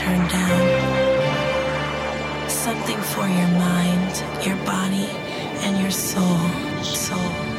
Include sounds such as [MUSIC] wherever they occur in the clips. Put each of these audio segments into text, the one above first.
turn down. Something for your mind, your body, and your soul. Soul.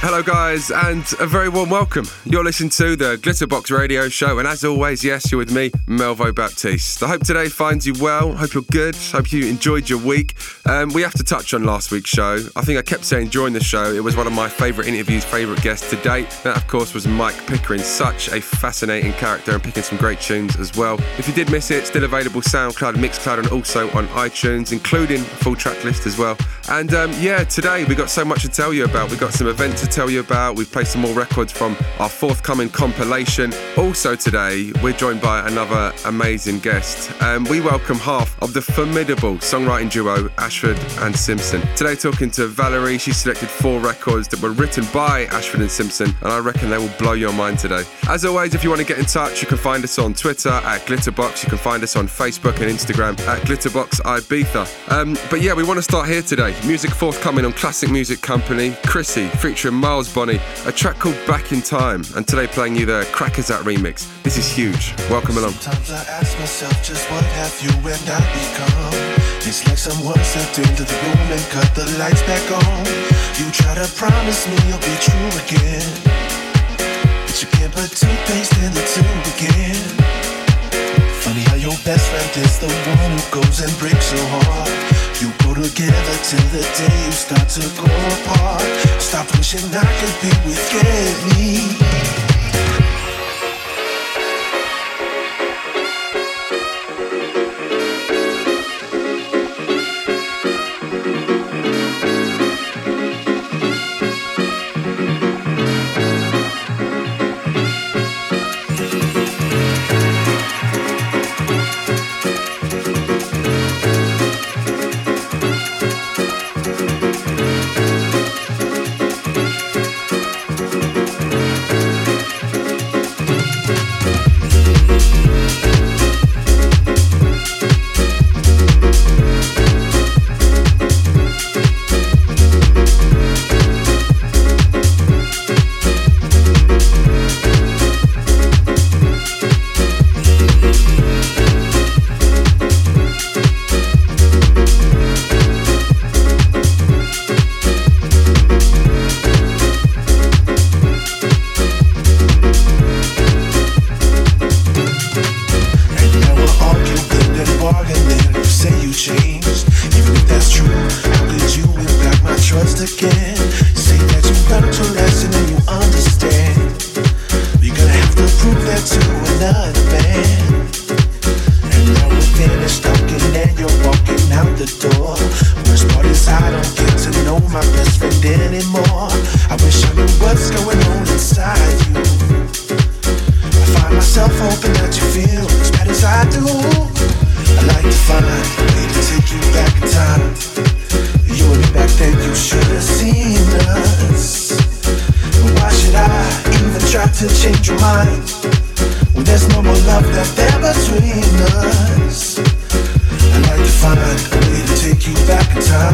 Hello, guys, and a very warm welcome. You're listening to the Glitterbox Radio Show, and as always, yes, you're with me, Melvo Baptiste. I hope today finds you well. Hope you're good. Hope you enjoyed your week. Um, we have to touch on last week's show. I think I kept saying during the show it was one of my favourite interviews, favourite guests to date. That, of course, was Mike Pickering. Such a fascinating character and picking some great tunes as well. If you did miss it, still available SoundCloud, Mixcloud, and also on iTunes, including full track list as well. And um, yeah, today we got so much to tell you about. We got some events tell you about. We've played some more records from our forthcoming compilation. Also, today we're joined by another amazing guest. Um, we welcome half of the formidable songwriting duo Ashford and Simpson. Today, talking to Valerie, she selected four records that were written by Ashford and Simpson, and I reckon they will blow your mind today. As always, if you want to get in touch, you can find us on Twitter at Glitterbox. You can find us on Facebook and Instagram at Glitterbox Ibiza. Um, but yeah, we want to start here today. Music forthcoming on Classic Music Company, Chrissy featuring Miles Bonny, a track called Back in Time, and today playing you the Crackazat remix. This is huge. Welcome along. Sometimes I ask myself just what have you and I become? It's like someone stepped into the room and cut the lights back on. You try to promise me you'll be true again, but you can't put in the again. Funny how your best friend is the one who goes and breaks your heart. You go together till the day you start to go apart. Stop wishing I could be with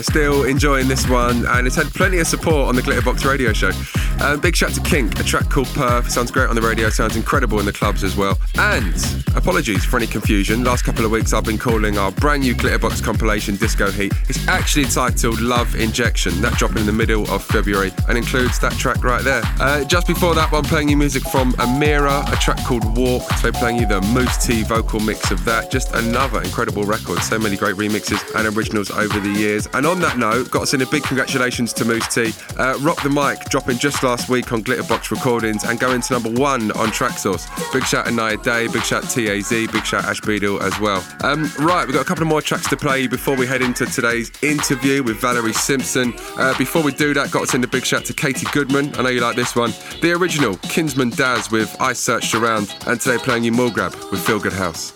Yeah, still enjoying this one, and it's had plenty of support on the Glitterbox radio show. Uh, big shout to Kink, a track called Perth. Sounds great on the radio, sounds incredible in the clubs as well. And apologies for any confusion. Last couple of weeks I've been calling our brand new Glitterbox compilation Disco Heat. It's actually titled Love Injection. That dropping in the middle of February and includes that track right there. Uh, just before that one, playing you music from Amira, a track called Walk. So playing you the Mousse T vocal mix of that. Just another incredible record. So many great remixes and originals over the years. And on that note, got to send a big congratulations to Mousse T. Uh, Rock the Mic dropping just last week on Glitterbox Recordings and going to number one on Traxsource. Big shout to Naya Day, big shout TAZ, big shout Ash Beadle as well. Um, right, we've got a couple of more tracks to play before we head into today's interview with Valerie Simpson. Uh, before we do that, got to send a big shout to Katie Goodman. I know you like this one. The original Kinsman Dazz with I Searched Around, and today playing you Grab with Feel Good House.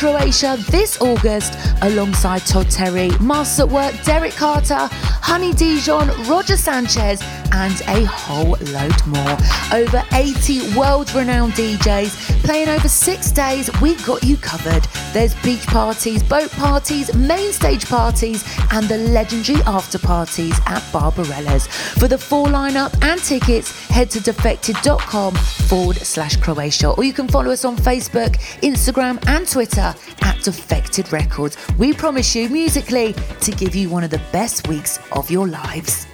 Croatia this August alongside Todd Terry, Masters at Work, Derrick Carter, Honey Dijon, Roger Sanchez, and a whole load more. Over 80 world renowned DJs playing over six days. We've got you covered. There's beach parties, boat parties, main stage parties, and the legendary after parties at Barbarella's. For the full lineup and tickets, head to defected.com forward slash Croatia, or you can follow us on Facebook, Instagram, and Twitter at Defected Records. We promise you musically to give you one of the best weeks of your lives.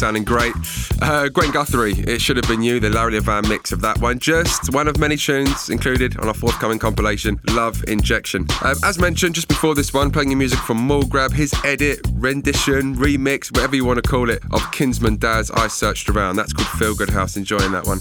Sounding great. Uh, Gwen Guthrie, It Should Have Been You, the Larry Levan mix of that one. Just one of many tunes included on our forthcoming compilation, Love Injection. Um, as mentioned, just before this one, playing your music from Grab, his edit, rendition, remix, whatever you want to call it, of Kinsman Dazz I Searched Around. That's called Feel Good House. Enjoying that one.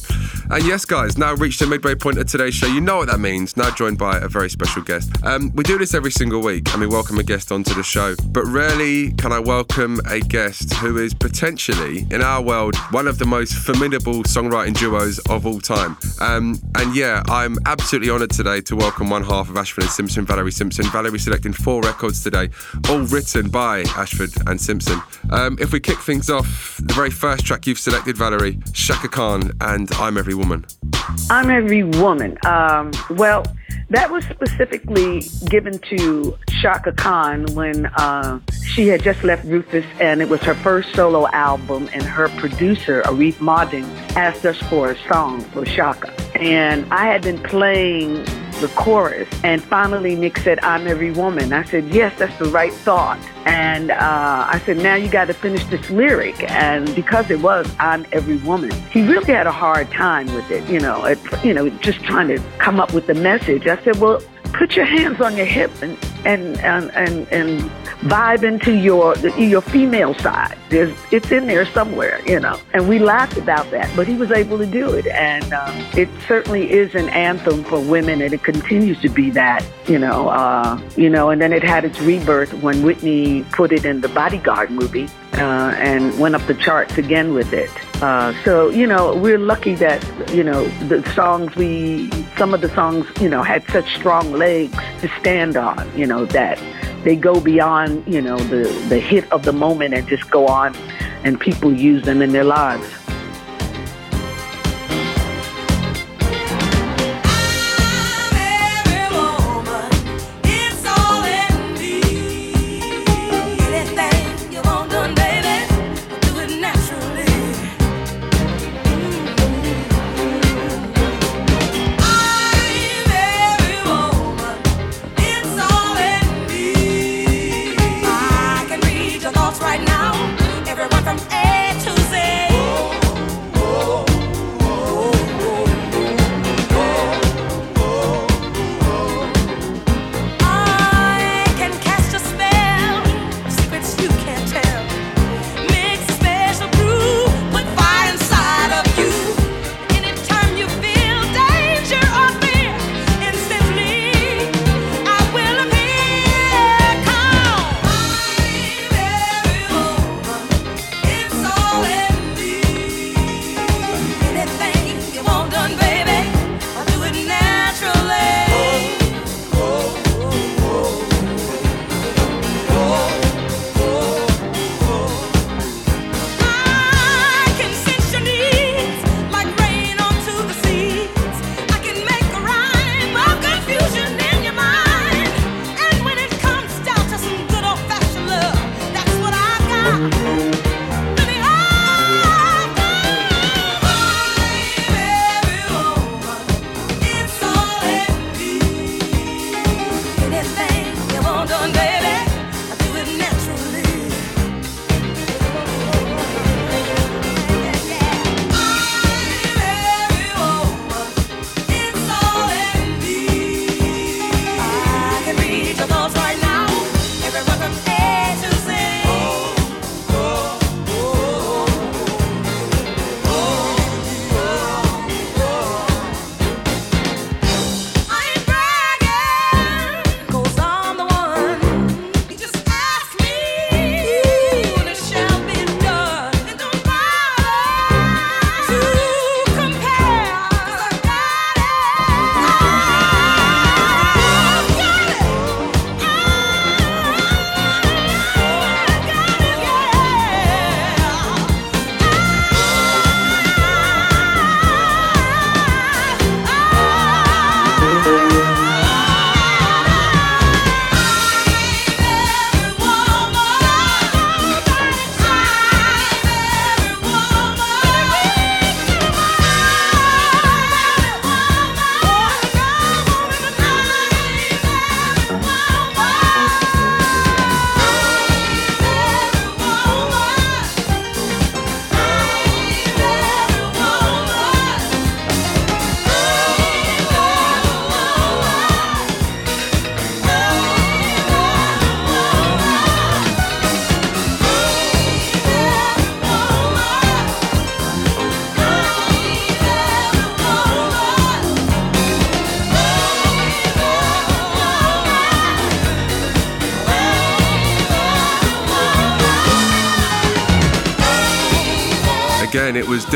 And yes, guys, now reached the midway point of today's show. You know what that means. Now joined by a very special guest. Um, we do this every single week and we welcome a guest onto the show, but rarely can I welcome a guest who is potentially, in our world, one of the most formidable songwriting duos of all time. Um, and yeah, I'm absolutely honoured today to welcome one half of Ashford and Simpson, Valerie Simpson. Valerie selecting four records today, all written by Ashford and Simpson. Um, if we kick things off, the very first track you've selected, Valerie, Chaka Khan and I'm Every Woman. I'm Every Woman. Um, well, that was specifically given to Chaka Khan when uh, she had just left Rufus and it was her first solo album and her producer, Arif Mardin, asked us for a song for Shaka. And I had been playing the chorus. And finally, Nick said, I'm every woman. I said, yes, that's the right thought. And uh, I said, now you got to finish this lyric. And because it was I'm every woman, he really had a hard time with it, you know, you know, just trying to come up with the message. I said, well, put your hands on your hip and and and and, and vibe into your your female side. There's it's in there somewhere, you know. And we laughed about that, but he was able to do it, and um, it certainly is an anthem for women, and it continues to be that, you know. Uh, you know, and then it had its rebirth when Whitney put it in the Bodyguard movie uh, and went up the charts again with it. Uh, so you know, we're lucky that you know the songs we, some of the songs, you know, had such strong legs to stand on. You know that they go beyond you know the the hit of the moment and just go on, and people use them in their lives.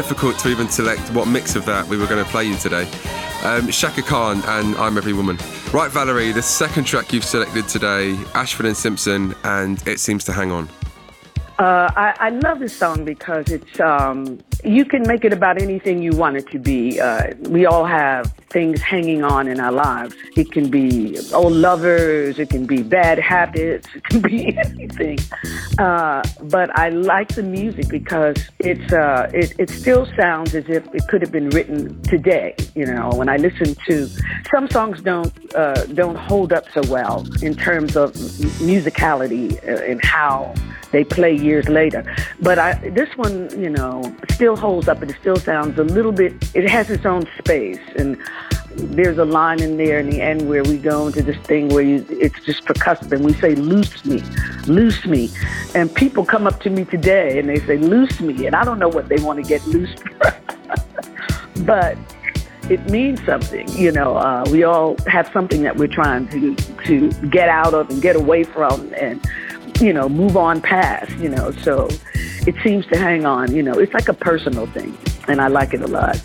Difficult to even select what mix of that we were going to play you today. Um, Chaka Khan and I'm Every Woman. Right, Valerie, the second track you've selected today, Ashford and Simpson, and It Seems to Hang On. Uh, I, I love this song because it's um, you can make it about anything you want it to be. Uh, we all have things hanging on in our lives. It can be old lovers, it can be bad habits, it can be [LAUGHS] anything. Uh, but I like the music because it's uh, it, it still sounds as if it could have been written today. You know, when I listen to some songs, don't uh, don't hold up so well in terms of musicality uh, and how they play years later. But I, this one, you know, still holds up and it still sounds a little bit, it has its own space. And there's a line in there in the end where we go into this thing where you, it's just percussive and we say, loose me, loose me. And people come up to me today and they say, loose me. And I don't know what they want to get loose for. [LAUGHS] but it means something. You know, uh, we all have something that we're trying to to get out of and get away from, and you know, move on past, you know. So it seems to hang on, you know. It's like a personal thing, and I like it a lot.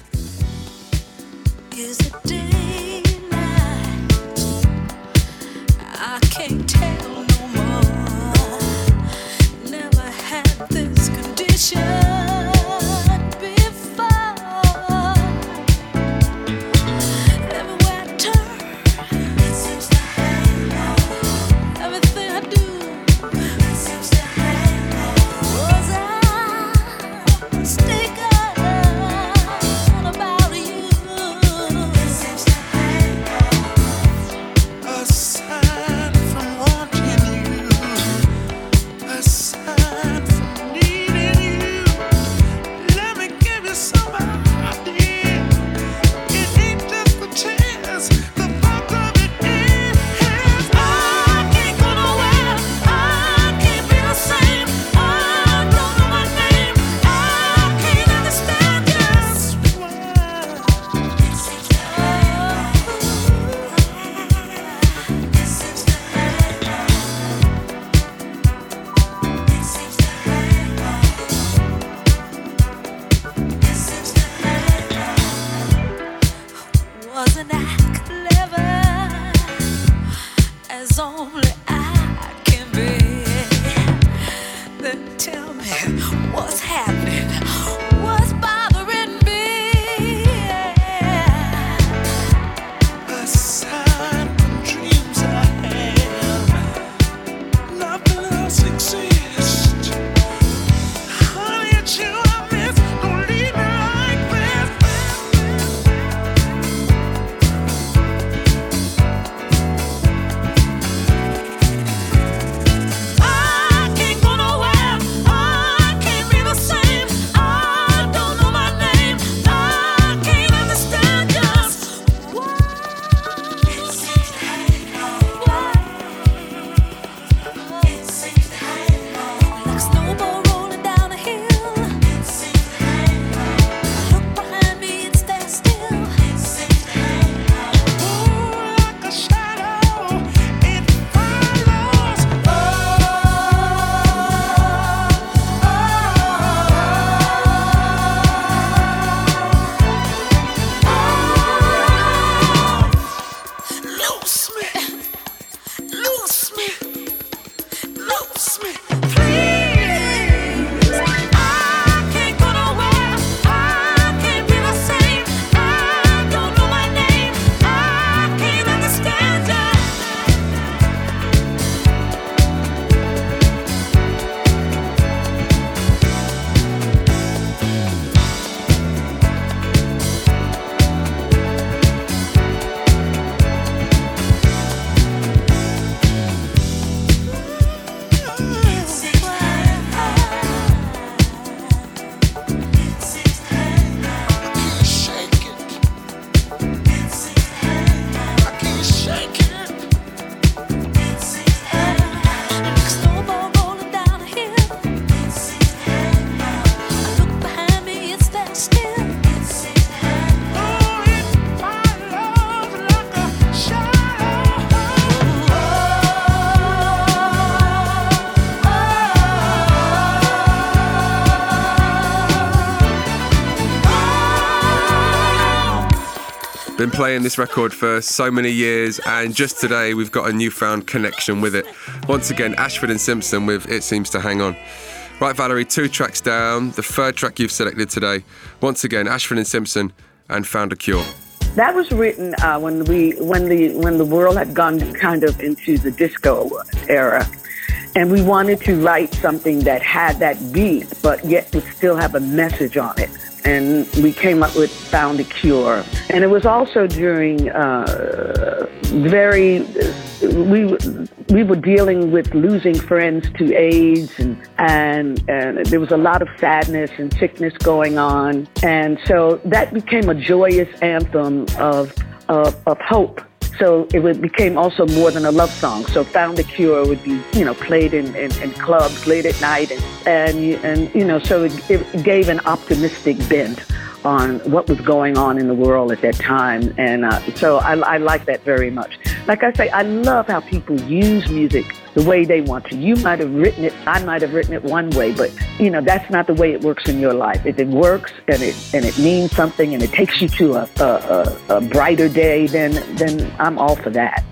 Playing this record for so many years, and just today we've got a newfound connection with it. Once again, Ashford and Simpson with It Seems to Hang On. Right, Valerie, two tracks down. The third track you've selected today. Once again, Ashford and Simpson and Found a Cure. That was written uh, when we when the when the world had gone kind of into the disco era, and we wanted to write something that had that beat, but yet would still have a message on it and we came up with Found a Cure. And it was also during uh, very, we, we were dealing with losing friends to AIDS, and, and, and there was a lot of sadness and sickness going on. And so that became a joyous anthem of, of, of hope so it became also more than a love song. So Found a Cure would be, you know, played in, in, in clubs late at night. And, and, and you know, so it, it gave an optimistic bent on what was going on in the world at that time. And uh, so I, I like that very much. Like I say, I love how people use music the way they want to. You might have written it, I might have written it one way, but you know that's not the way it works in your life. If it works and it and it means something and it takes you to a, a, a, a brighter day, then then I'm all for that.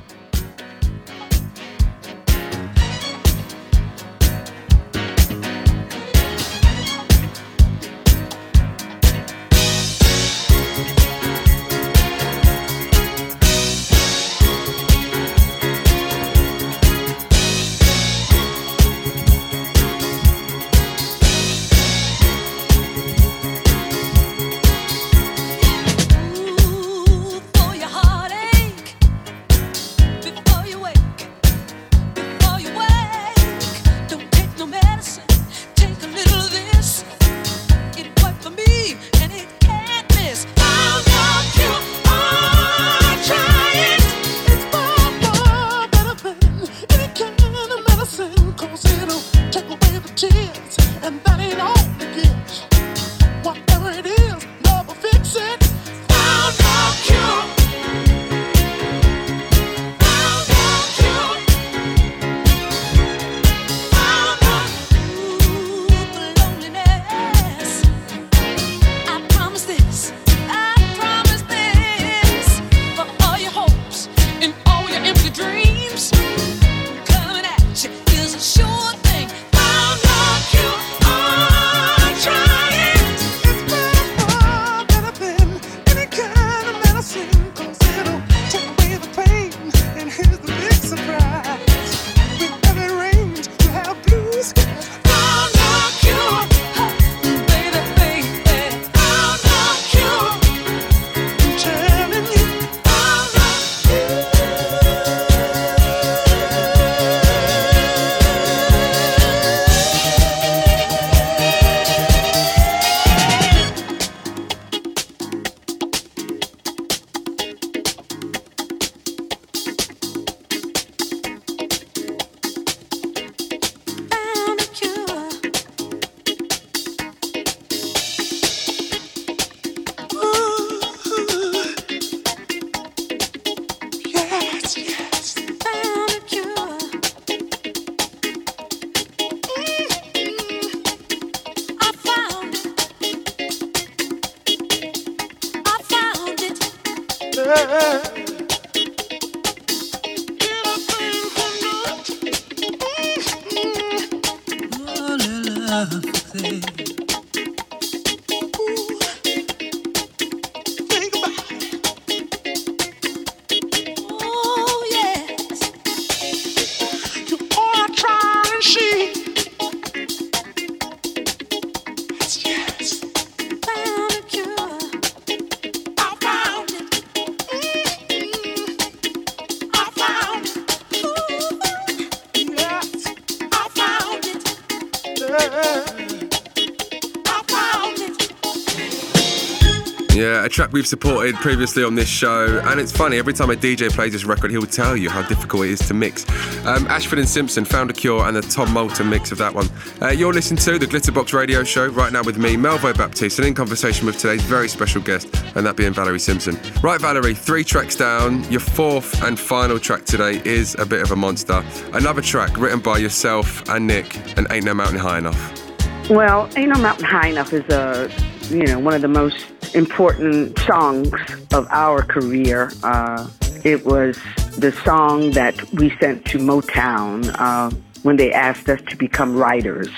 Track we've supported previously on this show, and it's funny, every time a DJ plays this record, he'll tell you how difficult it is to mix. Um, Ashford and Simpson found a cure and the Tom Moulton mix of that one. Uh, you're listening to the Glitterbox Radio Show right now with me, Melvo Baptiste, and in conversation with today's very special guest, and that being Valerie Simpson. Right, Valerie, three tracks down. Your fourth and final track today is a bit of a monster. Another track written by yourself and Nick, and Ain't No Mountain High Enough. Well, Ain't No Mountain High Enough is a, you know, one of the most important songs of our career. Uh, it was the song that we sent to Motown uh, when they asked us to become writers.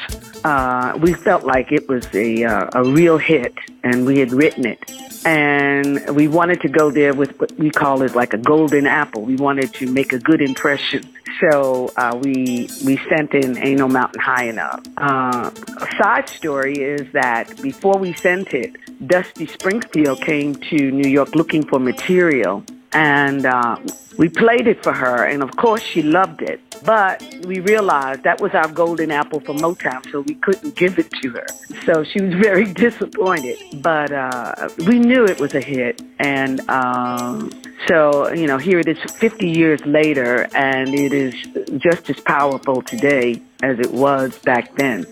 Uh, we felt like it was a, uh, a real hit, and we had written it. And we wanted to go there with what we call is like a golden apple. We wanted to make a good impression. So uh, we we sent in Ain't No Mountain High Enough. Uh, a side story is that before we sent it, Dusty Springfield came to New York looking for material, and uh, we played it for her, and of course she loved it. But we realized that was our golden apple for Motown, so we couldn't give it to her. So she was [LAUGHS] very disappointed. But uh, we knew it was a hit, and um, so you know, here it is, 50 years later, and it is just as powerful today as it was back then.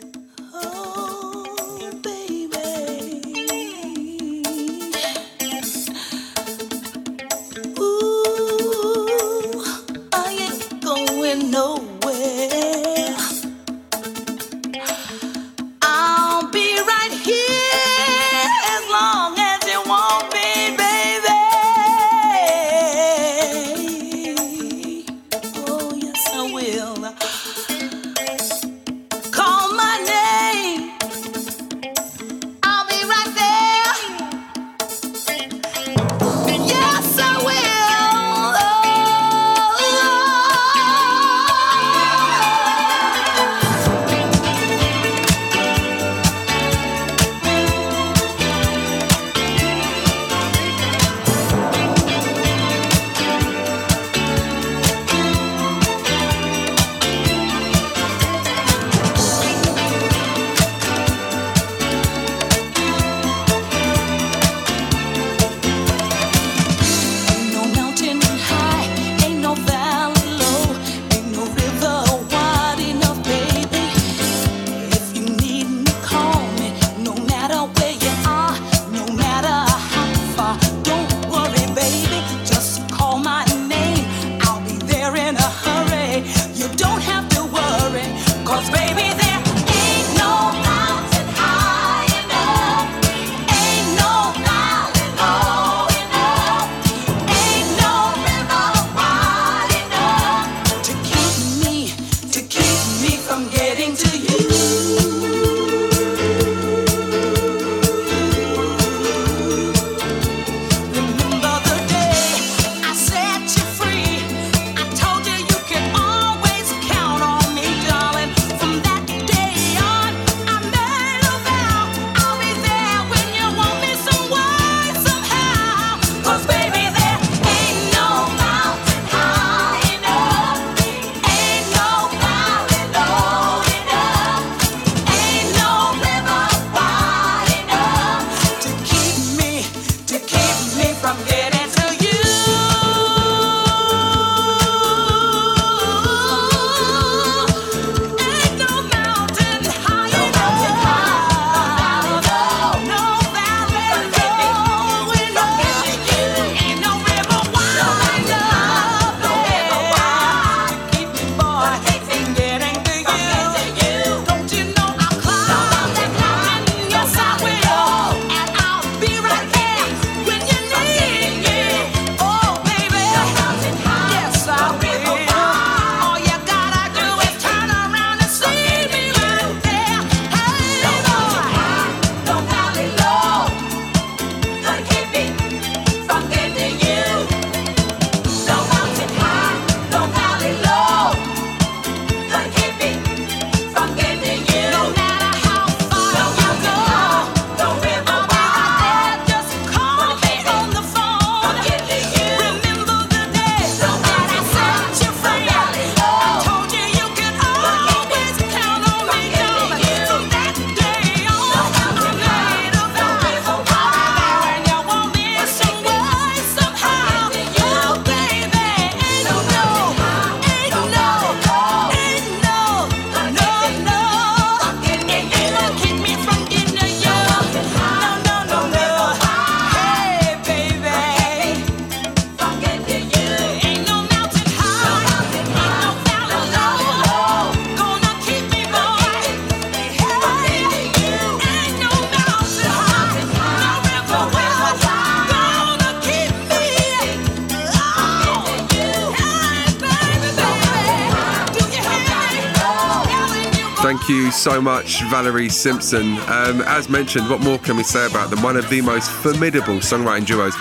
So much, Valerie Simpson. Um, as mentioned, what more can we say about them? One of the most formidable songwriting duos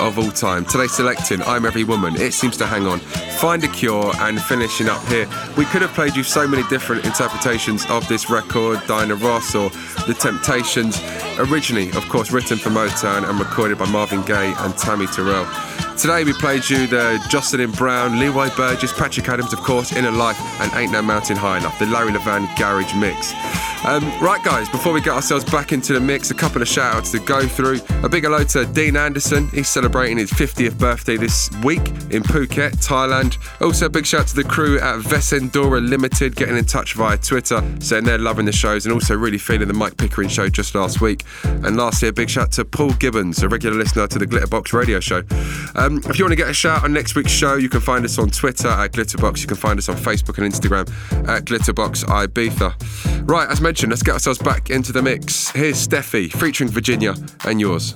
of all time. Today selecting I'm Every Woman, It Seems to Hang On, Find a Cure, and finishing up here. We could have played you so many different interpretations of this record, Diana Ross or The Temptations. Originally, of course, written for Motown and recorded by Marvin Gaye and Tammy Terrell. Today we played you the Jocelyn Brown, Leroy Burgess, Patrick Adams, of course, Inner Life, and Ain't No Mountain High Enough, the Larry Levan Garage Mix. Um, right, guys, before we get ourselves back into the mix, a couple of shout outs to go through. A big hello to Dean Anderson. He's celebrating his 50th birthday this week in Phuket, Thailand. Also, a big shout out to the crew at Vesendora Limited getting in touch via Twitter, saying they're loving the shows and also really feeling the Mike Pickering show just last week. And lastly, a big shout out to Paul Gibbons, a regular listener to the Glitterbox radio show. Um, if you want to get a shout on next week's show, you can find us on Twitter at Glitterbox. You can find us on Facebook and Instagram at Glitterbox Ibiza. Right, as mentioned, let's get ourselves back into the mix. Here's Steffi featuring Virginia and yours.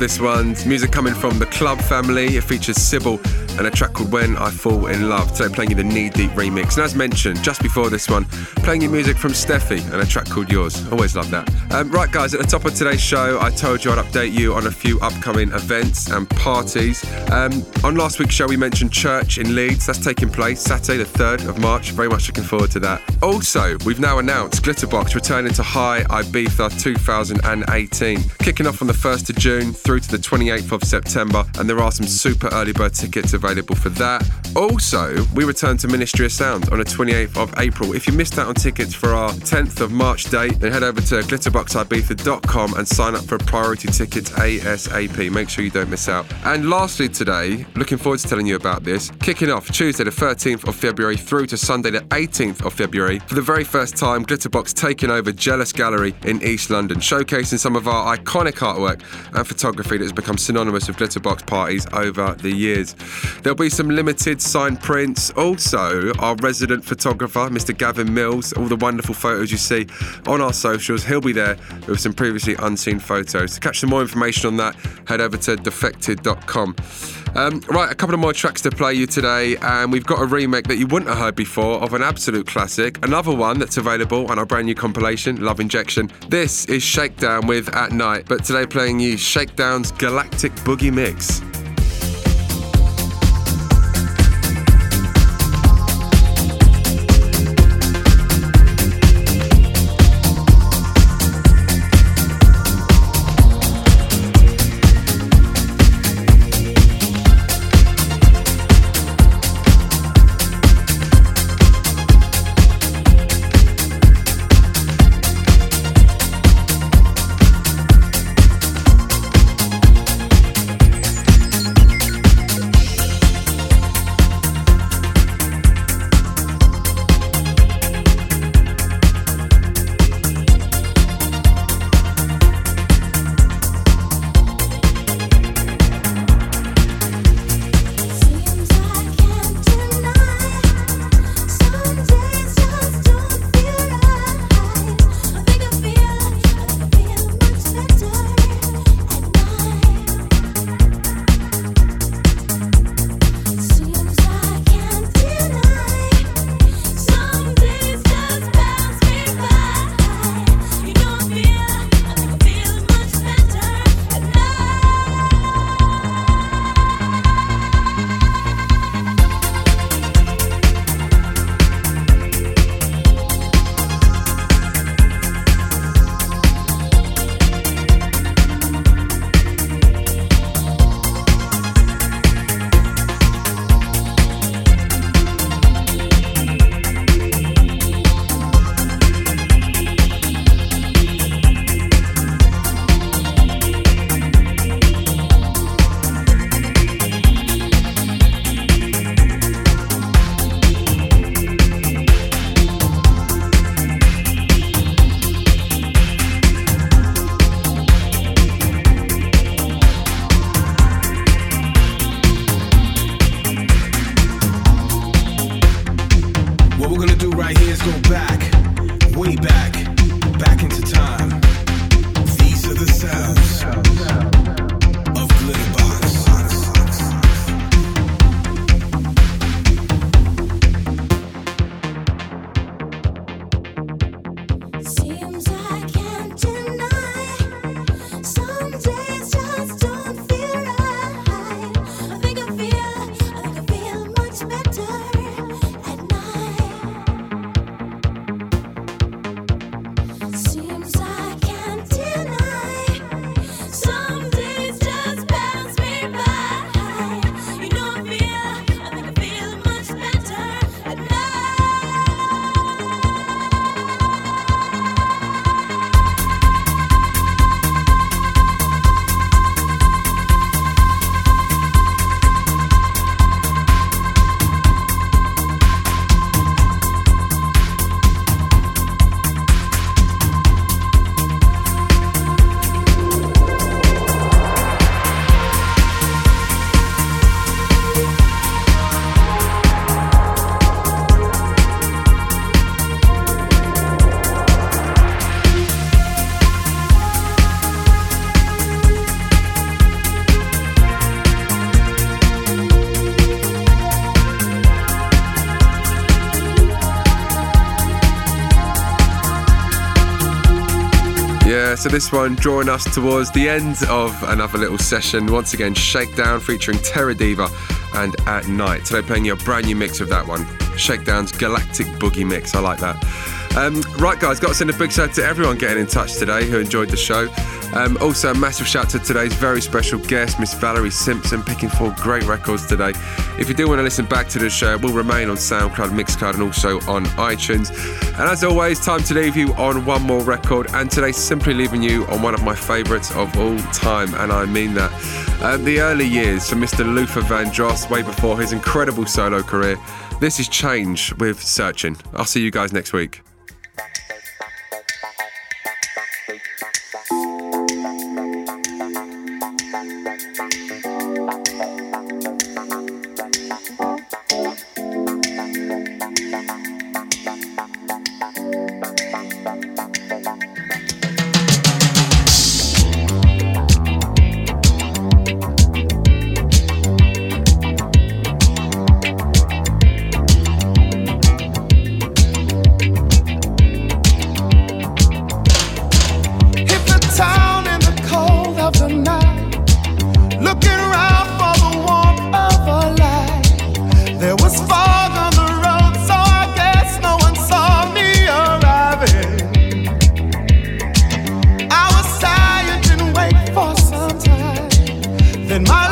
This one. Music coming from the Club family. It features Sybil and a track called When I Fall in Love. Today playing you the Knee Deep remix. And as mentioned, just before this one, playing you music from Steffi and a track called Yours. Always love that. Um, right, guys, at the top of today's show, I told you I'd update you on a few upcoming events and parties. Um, on last week's show, we mentioned Church in Leeds. That's taking place Saturday, the 3rd of March. Very much looking forward to that. Also, we've now announced Glitterbox returning to Hï Ibiza 2018, kicking off on the 1st of June through to the 28th of September. And there are some super early bird tickets available for that. Also, we return to Ministry of Sound on the 28th of April. If you missed out on tickets for our 10th of March date, then head over to glitterboxibiza.com and sign up for priority tickets ASAP. Make sure you don't miss out. And lastly, today, looking forward to telling you about this, kicking off Tuesday the 13th of February through to Sunday the 18th of February. For the very first time, Glitterbox taking over Jealous Gallery in East London, showcasing some of our iconic artwork and photography that has become synonymous with Glitterbox parties over the years. There'll be some limited signed prints. Also, our resident photographer, Mr. Gavin Mills, all the wonderful photos you see on our socials, he'll be there with some previously unseen photos. To catch some more information on that, head over to defected.com. Um, right, a couple of more tracks to play you today, and we've got a remake that you wouldn't have heard before of an absolute classic. Another one that's available on our brand new compilation, Love Injection. This is Shakedown with At Night, but today playing you Shakedown's Galactic Boogie Mix. This one drawing us towards the end of another little session. Once again, Shakedown featuring Terra Deva and At Night. Today playing you a brand new mix of that one. Shakedown's Galactic Boogie Mix. I like that. Um, right, guys, got to send a big shout out to everyone getting in touch today who enjoyed the show. Um, also, a massive shout out to today's very special guest, Miss Valerie Simpson, picking four great records today. If you do want to listen back to the show, we'll remain on SoundCloud, Mixcloud, and also on iTunes. And as always, time to leave you on one more record. And today, simply leaving you on one of my favourites of all time, and I mean that. Uh, the early years for Mr. Luther Vandross, way before his incredible solo career. This is Change with Searching. I'll see you guys next week. Then my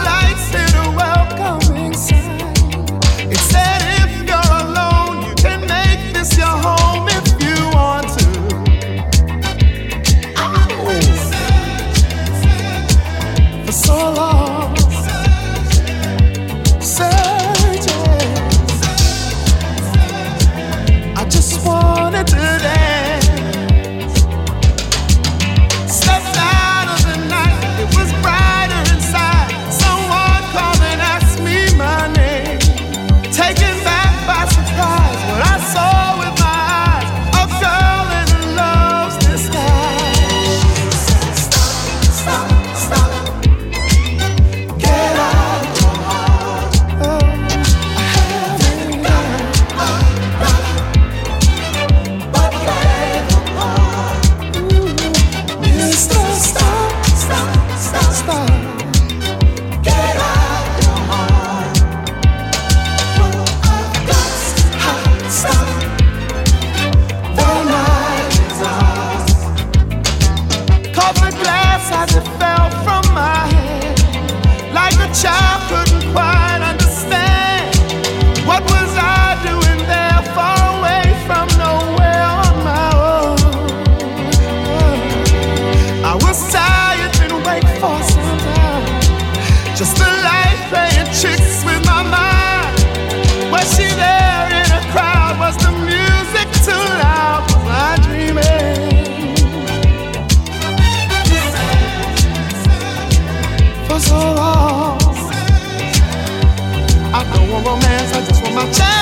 my chance